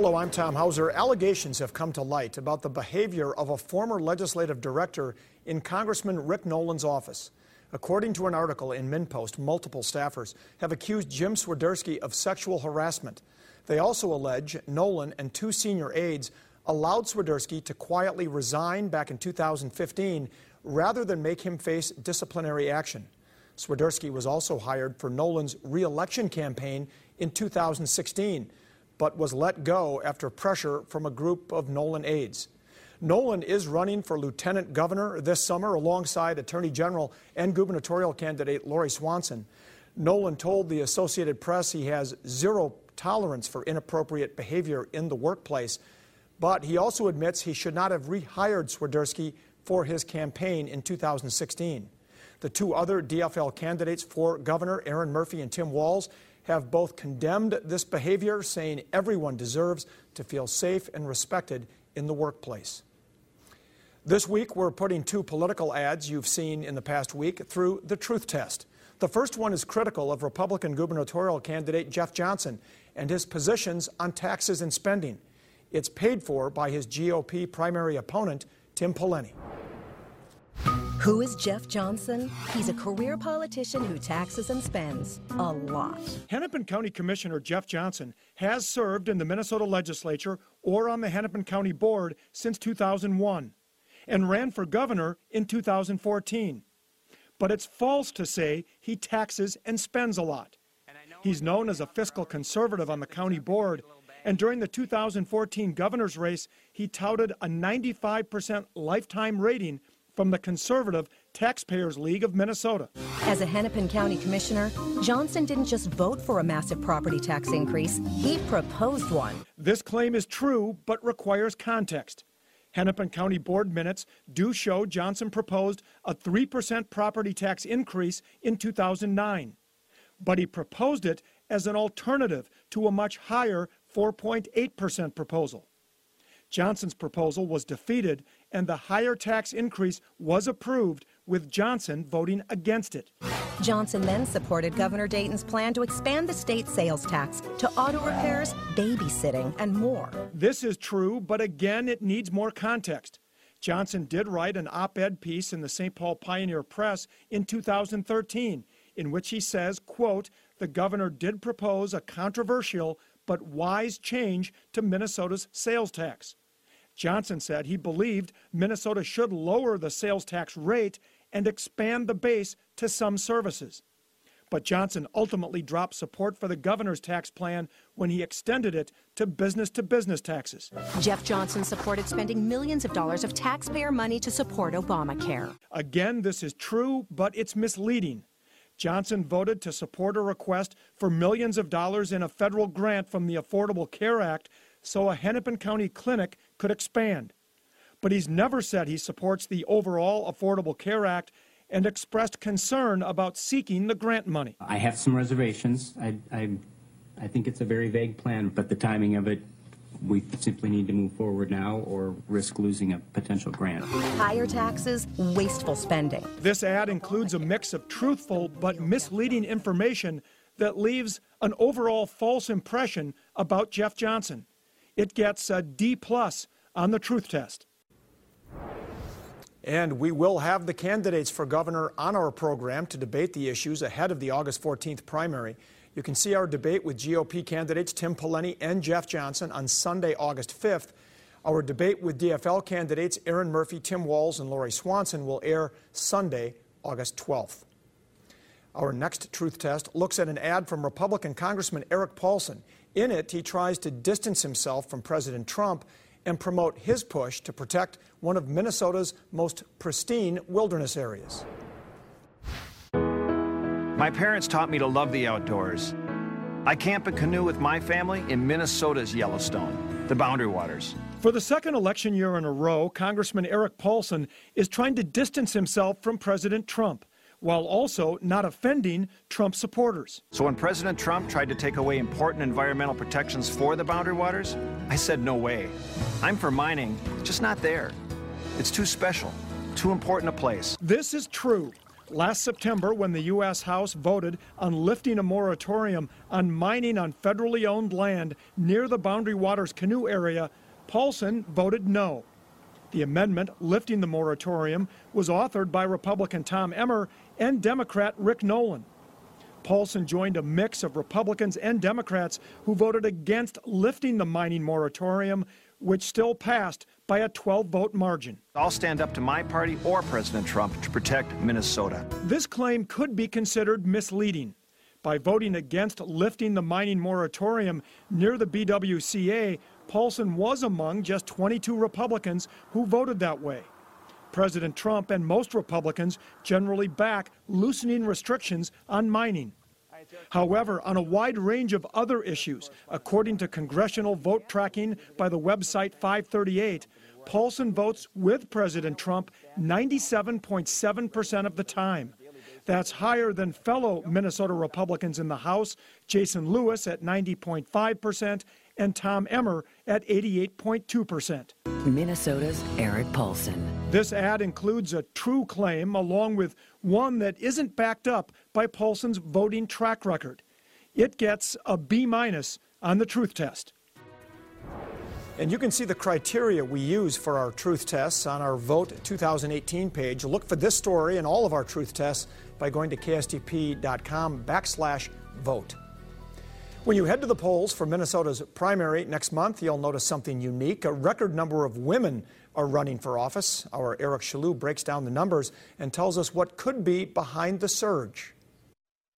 Hello, I'm Tom Hauser. Allegations have come to light about the behavior of a former legislative director in Congressman Rick Nolan's office. According to an article in MinnPost, multiple staffers have accused Jim Swiderski of sexual harassment. They also allege Nolan and two senior aides allowed Swiderski to quietly resign back in 2015 rather than make him face disciplinary action. Swiderski was also hired for Nolan's reelection campaign in 2016, but was let go after pressure from a group of Nolan aides. Nolan is running for lieutenant governor this summer alongside Attorney General and gubernatorial candidate Lori Swanson. Nolan told the Associated Press he has zero tolerance for inappropriate behavior in the workplace, but he also admits he should not have rehired Swiderski for his campaign in 2016. The two other DFL candidates for governor, Erin Murphy and Tim Walz, have both condemned this behavior, saying everyone deserves to feel safe and respected in the workplace. This week, we're putting two political ads you've seen in the past week through the truth test. The first one is critical of Republican gubernatorial candidate Jeff Johnson and his positions on taxes and spending. It's paid for by his GOP primary opponent, Tim Pawlenty. Who is Jeff Johnson? He's a career politician who taxes and spends a lot. Hennepin County Commissioner Jeff Johnson has served in the Minnesota legislature or on the Hennepin County Board since 2001 and ran for governor in 2014. But it's false to say he taxes and spends a lot. He's known as a fiscal conservative on the county board, and during the 2014 governor's race, he touted a 95% lifetime rating from the conservative Taxpayers League of Minnesota. As a Hennepin County Commissioner, Johnson didn't just vote for a massive property tax increase, he proposed one. This claim is true, but requires context. Hennepin County Board minutes do show Johnson proposed a 3% property tax increase in 2009. But he proposed it as an alternative to a much higher 4.8% proposal. Johnson's proposal was defeated, and the higher tax increase was approved, with Johnson voting against it. Johnson then supported Governor Dayton's plan to expand the state sales tax to auto repairs, babysitting, and more. This is true, but again, it needs more context. Johnson did write an op ed piece in the St. Paul Pioneer Press in 2013 in which he says, quote, the governor did propose a controversial but wise change to Minnesota's sales tax. Johnson said he believed Minnesota should lower the sales tax rate and expand the base to some services. But Johnson ultimately dropped support for the governor's tax plan when he extended it to business to business taxes. Jeff Johnson supported spending millions of dollars of taxpayer money to support Obamacare. Again, this is true, but it's misleading. Johnson voted to support a request for millions of dollars in a federal grant from the Affordable Care Act so a Hennepin County clinic could expand. But he's never said he supports the overall Affordable Care Act and expressed concern about seeking the grant money. I have some reservations. I, I, I think it's a very vague plan, but the timing of it we simply need to move forward now or risk losing a potential grant. Higher taxes, wasteful spending. This ad includes a mix of truthful but misleading information that leaves an overall false impression about Jeff Johnson. It gets a D plus on the truth test. And we will have the candidates for governor on our program to debate the issues ahead of the August 14th primary. You can see our debate with GOP candidates Tim Pawlenty and Jeff Johnson on Sunday, August 5th. Our debate with DFL candidates Erin Murphy, Tim Walz, and Lori Swanson will air Sunday, August 12th. Our next truth test looks at an ad from Republican Congressman Erik Paulsen. In it, he tries to distance himself from President Trump and promote his push to protect one of Minnesota's most pristine wilderness areas. My parents taught me to love the outdoors. I camp and canoe with my family in Minnesota's Yellowstone, the Boundary Waters. For the second election year in a row, Congressman Erik Paulsen is trying to distance himself from President Trump while also not offending Trump supporters. So when President Trump tried to take away important environmental protections for the Boundary Waters, I said no way. I'm for mining, just not there. It's too special, too important a place. This is true. Last September, when the U.S. House voted on lifting a moratorium on mining on federally owned land near the Boundary Waters canoe area, Paulsen voted no. The amendment lifting the moratorium was authored by Republican Tom Emmer and Democrat Rick Nolan. Paulsen joined a mix of Republicans and Democrats who voted against lifting the mining moratorium, which still passed by a 12 vote margin. I'll stand up to my party or President Trump to protect Minnesota. This claim could be considered misleading. By voting against lifting the mining moratorium near the BWCA, Paulsen was among just 22 Republicans who voted that way. President Trump and most Republicans generally back loosening restrictions on mining. However, on a wide range of other issues, according to congressional vote tracking by the website 538, Paulsen votes with President Trump 97.7% of the time. That's higher than fellow Minnesota Republicans in the House, Jason Lewis at 90.5% and Tom Emmer at 88.2%. Minnesota's Erik Paulsen. This ad includes a true claim along with one that isn't backed up by Paulsen's voting track record. It gets a B minus on the truth test. And you can see the criteria we use for our truth tests on our Vote 2018 page. Look for this story and all of our truth tests by going to kstp.com backslash vote. When you head to the polls for Minnesota's primary next month, you'll notice something unique. A record number of women are running for office. Our Eric Chaloux breaks down the numbers and tells us what could be behind the surge.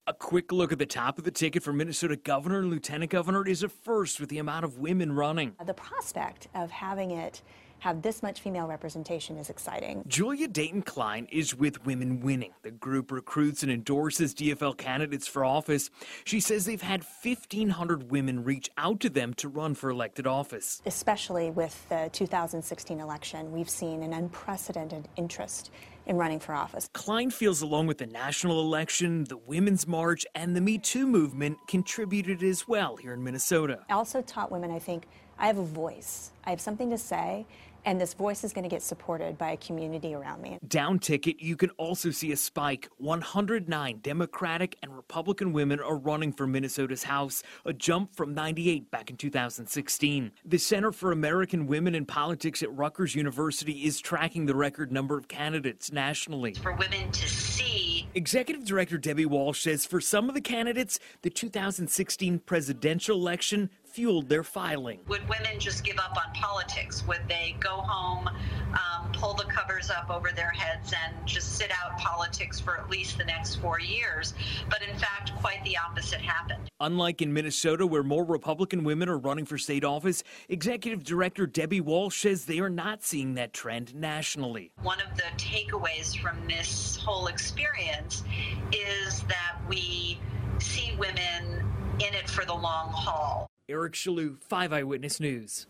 A quick look at the top of the ticket for Minnesota governor and lieutenant governor is a first with the amount of women running. The prospect of having it have this much female representation is exciting. Julia Dayton Klein is with Women Winning. The group recruits and endorses DFL candidates for office. She says they've had 1,500 women reach out to them to run for elected office. Especially with the 2016 election, we've seen an unprecedented interest in running for office. Klein feels along with the national election, the Women's March, and the Me Too movement contributed as well here in Minnesota. I also taught women, I think, I have a voice. I have something to say, and this voice is going to get supported by a community around me. Down ticket, you can also see a spike. 109 Democratic and Republican women are running for Minnesota's House, a jump from 98 back in 2016. The Center for American Women in Politics at Rutgers University is tracking the record number of candidates nationally. For women to see. Executive Director Debbie Walsh says for some of the candidates, the 2016 presidential election fueled their filing. Would women just give up on politics? Would they go home, um, pull the covers up over their heads, and just sit out politics for at least the next four years? But in fact, quite the opposite happened. Unlike in Minnesota, where more Republican women are running for state office, Executive Director Debbie Walsh says they are not seeing that trend nationally. One of the takeaways from this whole experience is that we see women in it for the long haul. Eric Chaloux, 5 Eyewitness News.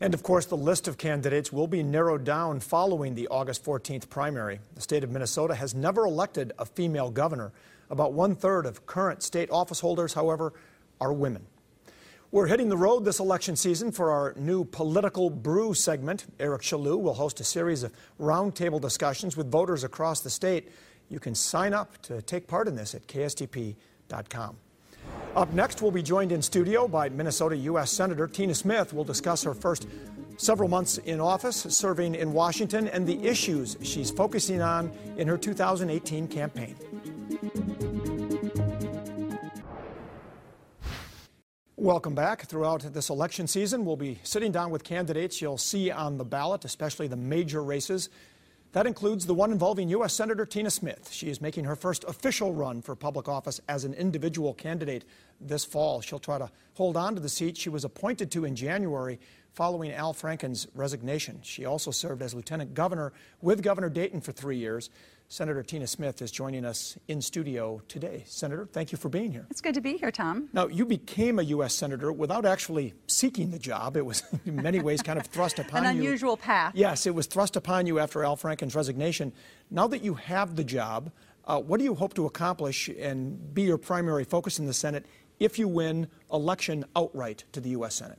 And of course, the list of candidates will be narrowed down following the August 14th primary. The state of Minnesota has never elected a female governor. About one third of current state office holders, however, are women. We're hitting the road this election season for our new Political Brew segment. Eric Chaloux will host a series of roundtable discussions with voters across the state. You can sign up to take part in this at kstp.com. Up next, we'll be joined in studio by Minnesota U.S. Senator Tina Smith. We'll discuss her first several months in office, serving in Washington, and the issues she's focusing on in her 2018 campaign. Welcome back. Throughout this election season, we'll be sitting down with candidates you'll see on the ballot, especially the major races. That includes the one involving U.S. Senator Tina Smith. She is making her first official run for public office as an individual candidate this fall. She'll try to hold on to the seat she was appointed to in January following Al Franken's resignation. She also served as lieutenant governor with Governor Dayton for three years. Senator Tina Smith is joining us in studio today. Senator, thank you for being here. It's good to be here, Tom. Now, you became a U.S. Senator without actually seeking the job. It was, in many ways, kind of thrust upon you. An unusual path. Yes, it was thrust upon you after Al Franken's resignation. Now that you have the job, uh, what do you hope to accomplish and be your primary focus in the Senate if you win election outright to the U.S. Senate?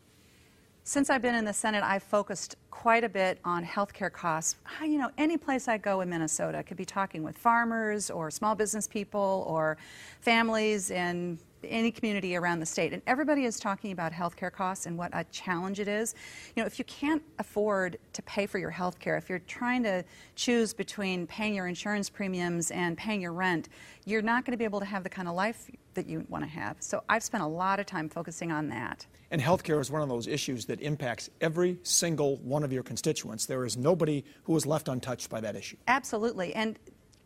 Since I've been in the Senate, I've focused quite a bit on health care costs. Ah, you know, any place I go in Minnesota, I could be talking with farmers or small business people or families in any community around the state. And everybody is talking about health care costs and what a challenge it is. You know, if you can't afford to pay for your health care, if you're trying to choose between paying your insurance premiums and paying your rent, you're not going to be able to have the kind of life that you want to have. So I've spent a lot of time focusing on that. And healthcare is one of those issues that impacts every single one of your constituents. There is nobody who is left untouched by that issue. Absolutely. And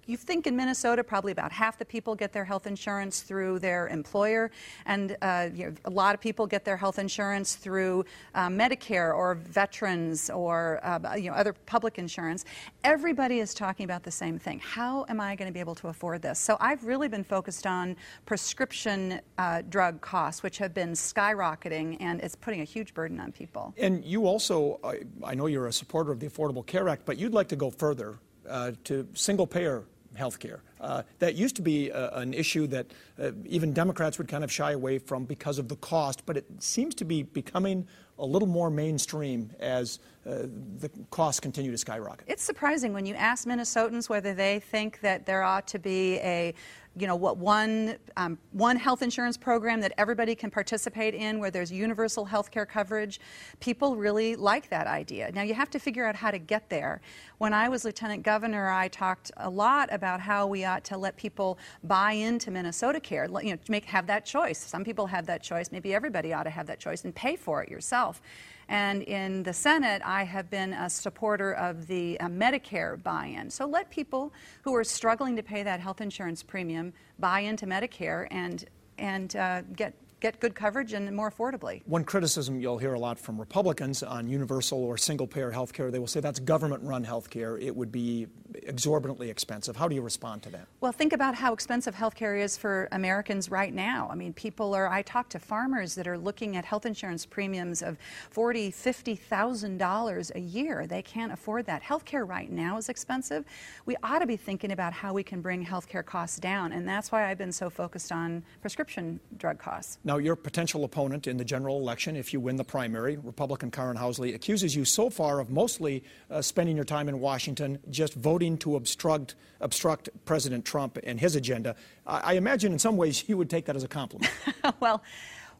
you think in Minnesota, probably about half the people get their health insurance through their employer, and uh, you know, a lot of people get their health insurance through uh, Medicare or veterans or uh, you know, other public insurance. Everybody is talking about the same thing. How am I going to be able to afford this? So I've really been focused on prescription uh, drug costs, which have been skyrocketing, and it's putting a huge burden on people. And you also, I, I know you're a supporter of the Affordable Care Act, but you'd like to go further uh, to single payer health care. Uh, that used to be uh, an issue that uh, even Democrats would kind of shy away from because of the cost, but it seems to be becoming a little more mainstream as uh, the costs continue to skyrocket. It's surprising when you ask Minnesotans whether they think that there ought to be a you know what one um, one health insurance program that everybody can participate in where there's universal health care coverage people really like that idea. Now you have to figure out how to get there. When i was lieutenant governor i talked a lot about how we ought to let people buy into minnesota care you know make have that choice. Some people have that choice. Maybe everybody ought to have that choice and pay for it yourself and in the Senate, I have been a supporter of the uh, Medicare buy in. So let people who are struggling to pay that health insurance premium buy into Medicare and, and uh, get get good coverage and more affordably. One criticism you'll hear a lot from Republicans on universal or single payer health care, they will say that's government run health care. It would be exorbitantly expensive. How do you respond to that? Well, think about how expensive health care is for Americans right now. I mean, people are, I talk to farmers that are looking at health insurance premiums of $40,000, $50,000 a year. They can't afford that. Health care right now is expensive. We ought to be thinking about how we can bring health care costs down, and that's why I've been so focused on prescription drug costs. Now, your potential opponent in the general election, if you win the primary, Republican Karin Housley, accuses you so far of mostly uh, spending your time in Washington just voting to obstruct, obstruct President Trump and his agenda. I, I imagine in some ways you would take that as a compliment. well,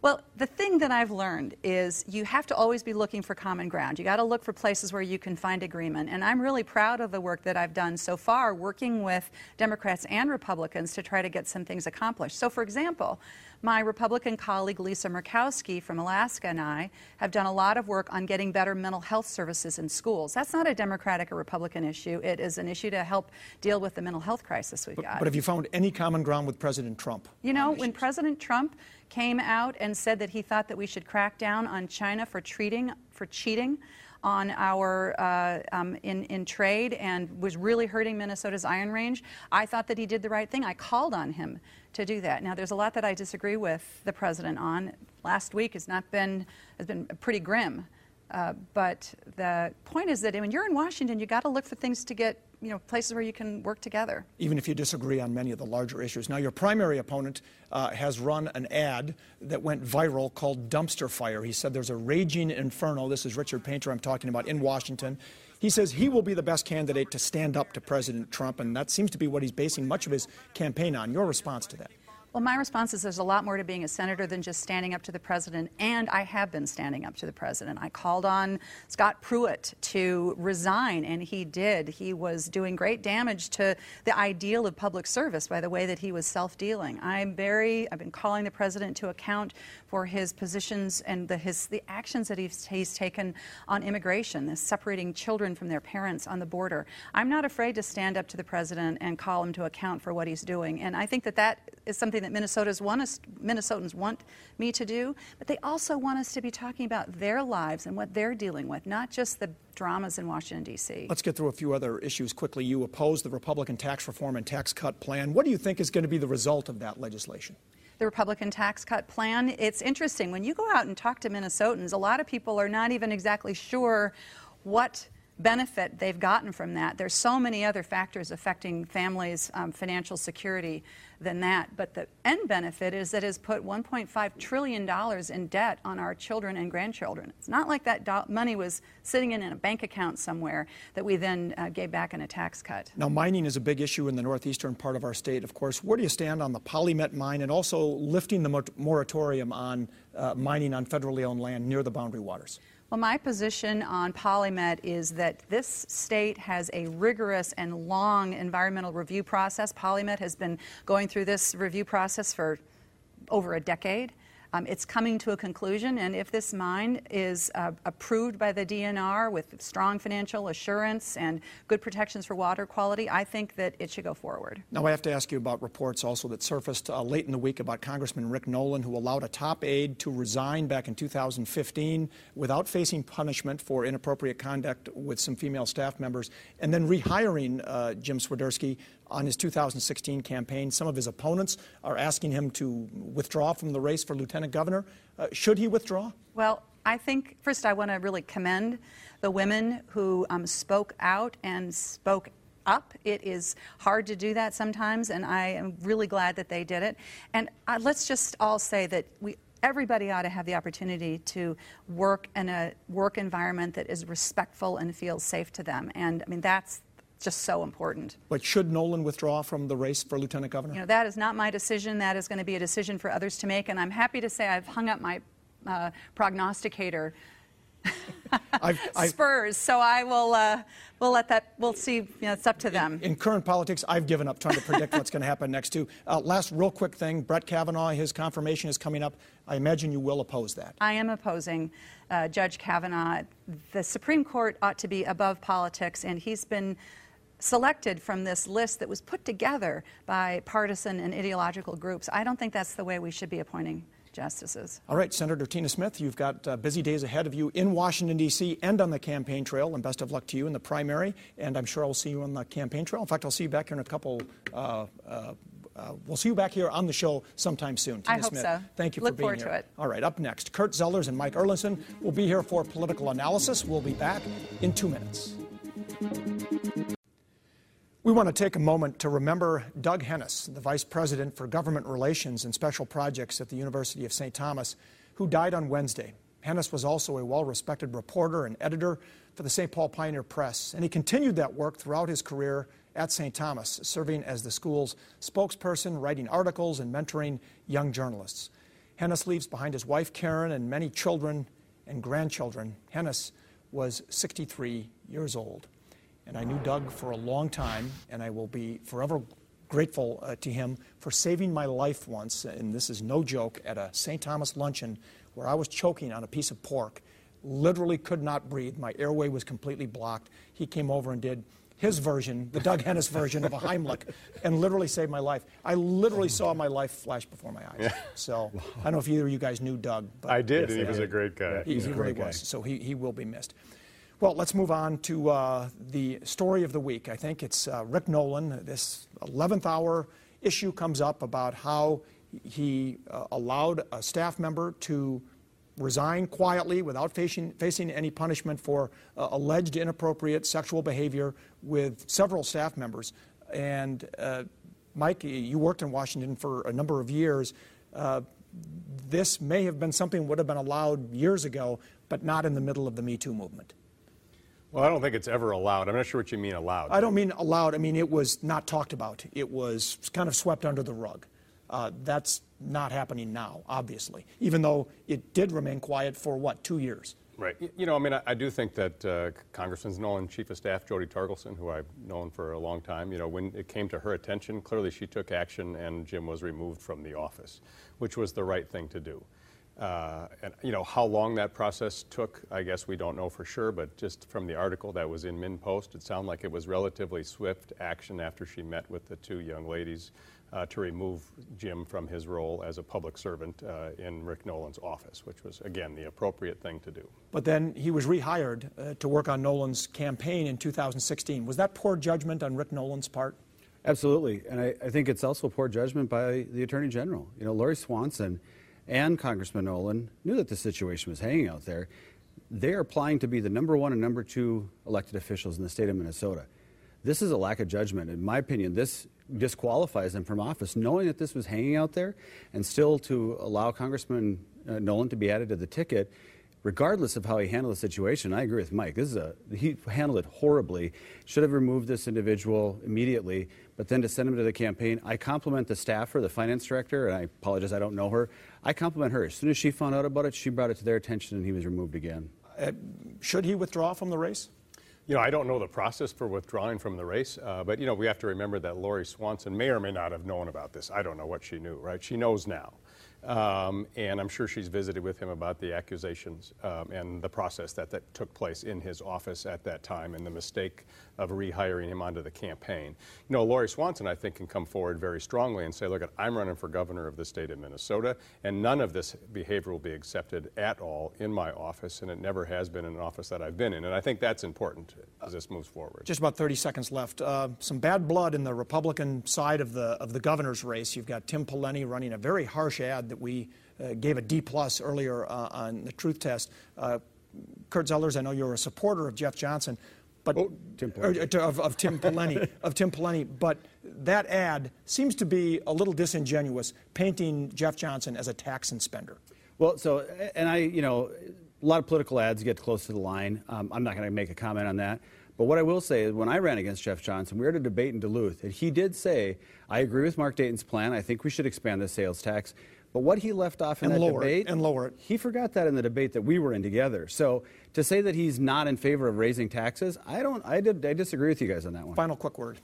well, the thing that I've learned is you have to always be looking for common ground. You got to look for places where you can find agreement. And I'm really proud of the work that I've done so far, working with Democrats and Republicans to try to get some things accomplished. So, for example, my Republican colleague Lisa Murkowski from Alaska and I have done a lot of work on getting better mental health services in schools. That's not a Democratic or Republican issue. It is an issue to help deal with the mental health crisis we've but, got. But have you found any common ground with President Trump? You know, when President Trump came out and said that he thought that we should crack down on China for treating for cheating on our uh, um, in in trade and was really hurting Minnesota's Iron Range. I thought that he did the right thing. I called on him to do that. Now, there's a lot that I disagree with the president on. Last week has not been has been pretty grim. Uh, but the point is that when you're in Washington, you got to look for things to get you know, places where you can work together. Even if you disagree on many of the larger issues. Now, your primary opponent uh, has run an ad that went viral called Dumpster Fire. He said there's a raging inferno. This is Richard Painter I'm talking about in Washington. He says he will be the best candidate to stand up to President Trump, and that seems to be what he's basing much of his campaign on. Your response to that? Well, my response is there's a lot more to being a senator than just standing up to the president, and I have been standing up to the president. I called on Scott Pruitt to resign, and he did. He was doing great damage to the ideal of public service by the way that he was self dealing. I'm very, I've been calling the president to account for his positions and the, his, the actions that he's, he's taken on immigration, separating children from their parents on the border. I'm not afraid to stand up to the president and call him to account for what he's doing, and I think that that is something that Minnesota's want us, Minnesotans want me to do, but they also want us to be talking about their lives and what they're dealing with, not just the dramas in Washington, D.C. Let's get through a few other issues quickly. You oppose the Republican tax reform and tax cut plan. What do you think is going to be the result of that legislation? the Republican tax cut plan. It's interesting. When you go out and talk to Minnesotans, a lot of people are not even exactly sure what benefit they've gotten from that. There's so many other factors affecting families' um, financial security than that. But the end benefit is that it has put $1.5 trillion in debt on our children and grandchildren. It's not like that do- money was sitting in a bank account somewhere that we then uh, gave back in a tax cut. Now, mining is a big issue in the northeastern part of our state, of course. Where do you stand on the PolyMet mine and also lifting the moratorium on uh, mining on federally owned land near the boundary waters? Well, my position on PolyMet is that this state has a rigorous and long environmental review process. PolyMet has been going through this review process for over a decade. Um, it's coming to a conclusion, and if this mine is uh, approved by the DNR with strong financial assurance and good protections for water quality, I think that it should go forward. Now, I have to ask you about reports also that surfaced uh, late in the week about Congressman Rick Nolan, who allowed a top aide to resign back in 2015 without facing punishment for inappropriate conduct with some female staff members, and then rehiring uh, Jim Swiderski on his 2016 campaign. Some of his opponents are asking him to withdraw from the race for lieutenant governor. Uh, should he withdraw? Well, I think first I want to really commend the women who um, spoke out and spoke up. It is hard to do that sometimes, and I am really glad that they did it. And uh, let's just all say that we everybody ought to have the opportunity to work in a work environment that is respectful and feels safe to them. And I mean that's just so important. But should Nolan withdraw from the race for lieutenant governor? You know, that is not my decision. That is going to be a decision for others to make. And I'm happy to say I've hung up my uh, prognosticator. I've, I've, Spurs. So I will. Uh, we'll let that. We'll see. You know, it's up to them. In, in current politics, I've given up trying to predict what's going to happen next. Too. Uh, last, real quick thing. Brett Kavanaugh. His confirmation is coming up. I imagine you will oppose that. I am opposing uh, Judge Kavanaugh. The Supreme Court ought to be above politics, and he's been selected from this list that was put together by partisan and ideological groups. I don't think that's the way we should be appointing justices. All right, Senator Tina Smith, you've got uh, busy days ahead of you in Washington, D.C., and on the campaign trail, and best of luck to you in the primary. And I'm sure I'll see you on the campaign trail. In fact, I'll see you back here in a couple. Uh, uh, uh we'll see you back here on the show sometime soon. Tina I hope Smith, so. Thank you Look for being forward here. to it. All right, up next, Kurt Zellers and Mike Erlandson will be here for political analysis. We'll be back in two minutes. We want to take a moment to remember Doug Hennes, the Vice President for Government Relations and Special Projects at the University of St. Thomas, who died on Wednesday. Hennes was also a well respected reporter and editor for the St. Paul Pioneer Press, and he continued that work throughout his career at St. Thomas, serving as the school's spokesperson, writing articles, and mentoring young journalists. Hennes leaves behind his wife Karen and many children and grandchildren. Hennes was 63 years old. And I knew Doug for a long time, and I will be forever grateful uh, to him for saving my life once, and this is no joke, at a St. Thomas luncheon where I was choking on a piece of pork, literally could not breathe. My airway was completely blocked. He came over and did his version, the Doug Hennes version of a Heimlich, and literally saved my life. I literally saw my life flash before my eyes. Yeah. So I don't know if either of you guys knew Doug. But I did, yes, and he was a great guy. He, he really guy. was. So he, he will be missed. Well, let's move on to uh, the story of the week. I think it's uh, Rick Nolan. This 11th hour issue comes up about how he uh, allowed a staff member to resign quietly without facing, facing any punishment for uh, alleged inappropriate sexual behavior with several staff members. And uh, Mike, you worked in Washington for a number of years. Uh, this may have been something would have been allowed years ago, but not in the middle of the Me Too movement. Well, I don't think it's ever allowed. I'm not sure what you mean allowed. I don't mean allowed. I mean it was not talked about. It was kind of swept under the rug. Uh, that's not happening now, obviously, even though it did remain quiet for what, two years? Right. You know, I mean, I, I do think that uh, Congressman Nolan, Chief of Staff Jody Torkelson, who I've known for a long time, you know, when it came to her attention, clearly she took action and Jim was removed from the office, which was the right thing to do. Uh, and you know how long that process took, I guess we don't know for sure. But just from the article that was in MinnPost, it sounded like it was relatively swift action after she met with the two young ladies uh, to remove Jim from his role as a public servant uh, in Rick Nolan's office, which was again the appropriate thing to do. But then he was rehired uh, to work on Nolan's campaign in 2016. Was that poor judgment on Rick Nolan's part? Absolutely, and I, I think it's also poor judgment by the Attorney General. You know, Lori Swanson and Congressman Nolan knew that the situation was hanging out there. they are applying to be the number one and number two elected officials in the state of Minnesota. This is a lack of judgment. In my opinion, this disqualifies them from office, knowing that this was hanging out there, and still to allow Congressman uh, Nolan to be added to the ticket regardless of how he handled the situation, I agree with Mike. This is a he handled it horribly. Should have removed this individual immediately, but then to send him to the campaign, I compliment the staffer, the finance director, and I apologize I don't know her. I compliment her. As soon as she found out about it, she brought it to their attention, and he was removed again. Uh, should he withdraw from the race? You know, I don't know the process for withdrawing from the race, uh, but you know, we have to remember that Lori Swanson may or may not have known about this. I don't know what she knew, right? She knows now. Um, and I'm sure she's visited with him about the accusations um, and the process that, that took place in his office at that time and the mistake of rehiring him onto the campaign. You know, Lori Swanson, I think, can come forward very strongly and say, look, I'm running for governor of the state of Minnesota, and none of this behavior will be accepted at all in my office, and it never has been in an office that I've been in. And I think that's important as this moves forward. Just about 30 seconds left. Uh, some bad blood in the Republican side of the, of the governor's race. You've got Tim Pawlenty running a very harsh ad that we uh, gave a D plus earlier uh, on the truth test. Uh, Kurt Zellers, I know you're a supporter of Jeff Johnson, but oh, Tim or, of, of, Tim Pawlenty, of Tim Pawlenty, but that ad seems to be a little disingenuous, painting Jeff Johnson as a tax and spender. Well, so and I, you know, a lot of political ads get close to the line. Um, I'm not going to make a comment on that. But what I will say is, when I ran against Jeff Johnson, we were at a debate in Duluth, and he did say, "I agree with Mark Dayton's plan. I think we should expand the sales tax." But what he left off in and that lower debate, it, and lower it. he forgot that in the debate that we were in together. So to say that he's not in favor of raising taxes, I don't. I, did, I disagree with you guys on that one. Final quick word.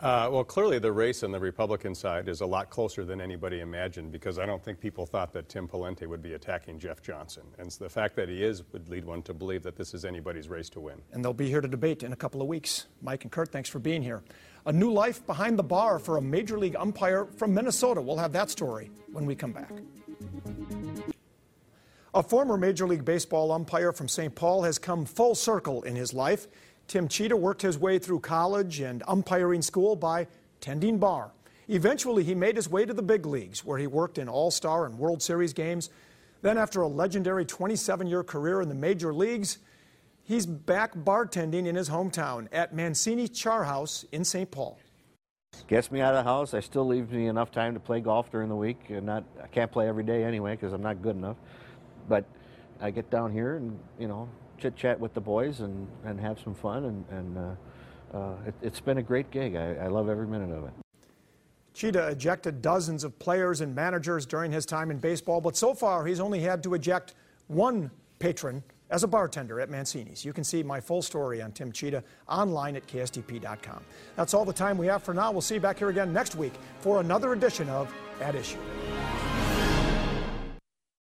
Uh, well, clearly the race on the Republican side is a lot closer than anybody imagined because I don't think people thought that Tim Pawlenty would be attacking Jeff Johnson. And the fact that he is would lead one to believe that this is anybody's race to win. And they'll be here to debate in a couple of weeks. Mike and Kurt, thanks for being here. A new life behind the bar for a major league umpire from Minnesota. We'll have that story when we come back. A former Major League Baseball umpire from St. Paul has come full circle in his life. Tim Tschida worked his way through college and umpiring school by tending bar. Eventually, he made his way to the big leagues, where he worked in All Star and World Series games. Then, after a legendary 27 year career in the major leagues, he's back bartending in his hometown at Mancini Char House in St. Paul. Gets me out of the house. I still leaves me enough time to play golf during the week. And not, I can't play every day anyway because I'm not good enough. But I get down here and you know chit chat with the boys and, and have some fun. And, and uh, uh, it, has been a great gig. I, I love every minute of it. Tschida ejected dozens of players and managers during his time in baseball, but so far he's only had to eject one patron as a bartender at Mancini's. You can see my full story on Tim Tschida online at KSTP.com. That's all the time we have for now. We'll see you back here again next week for another edition of At Issue.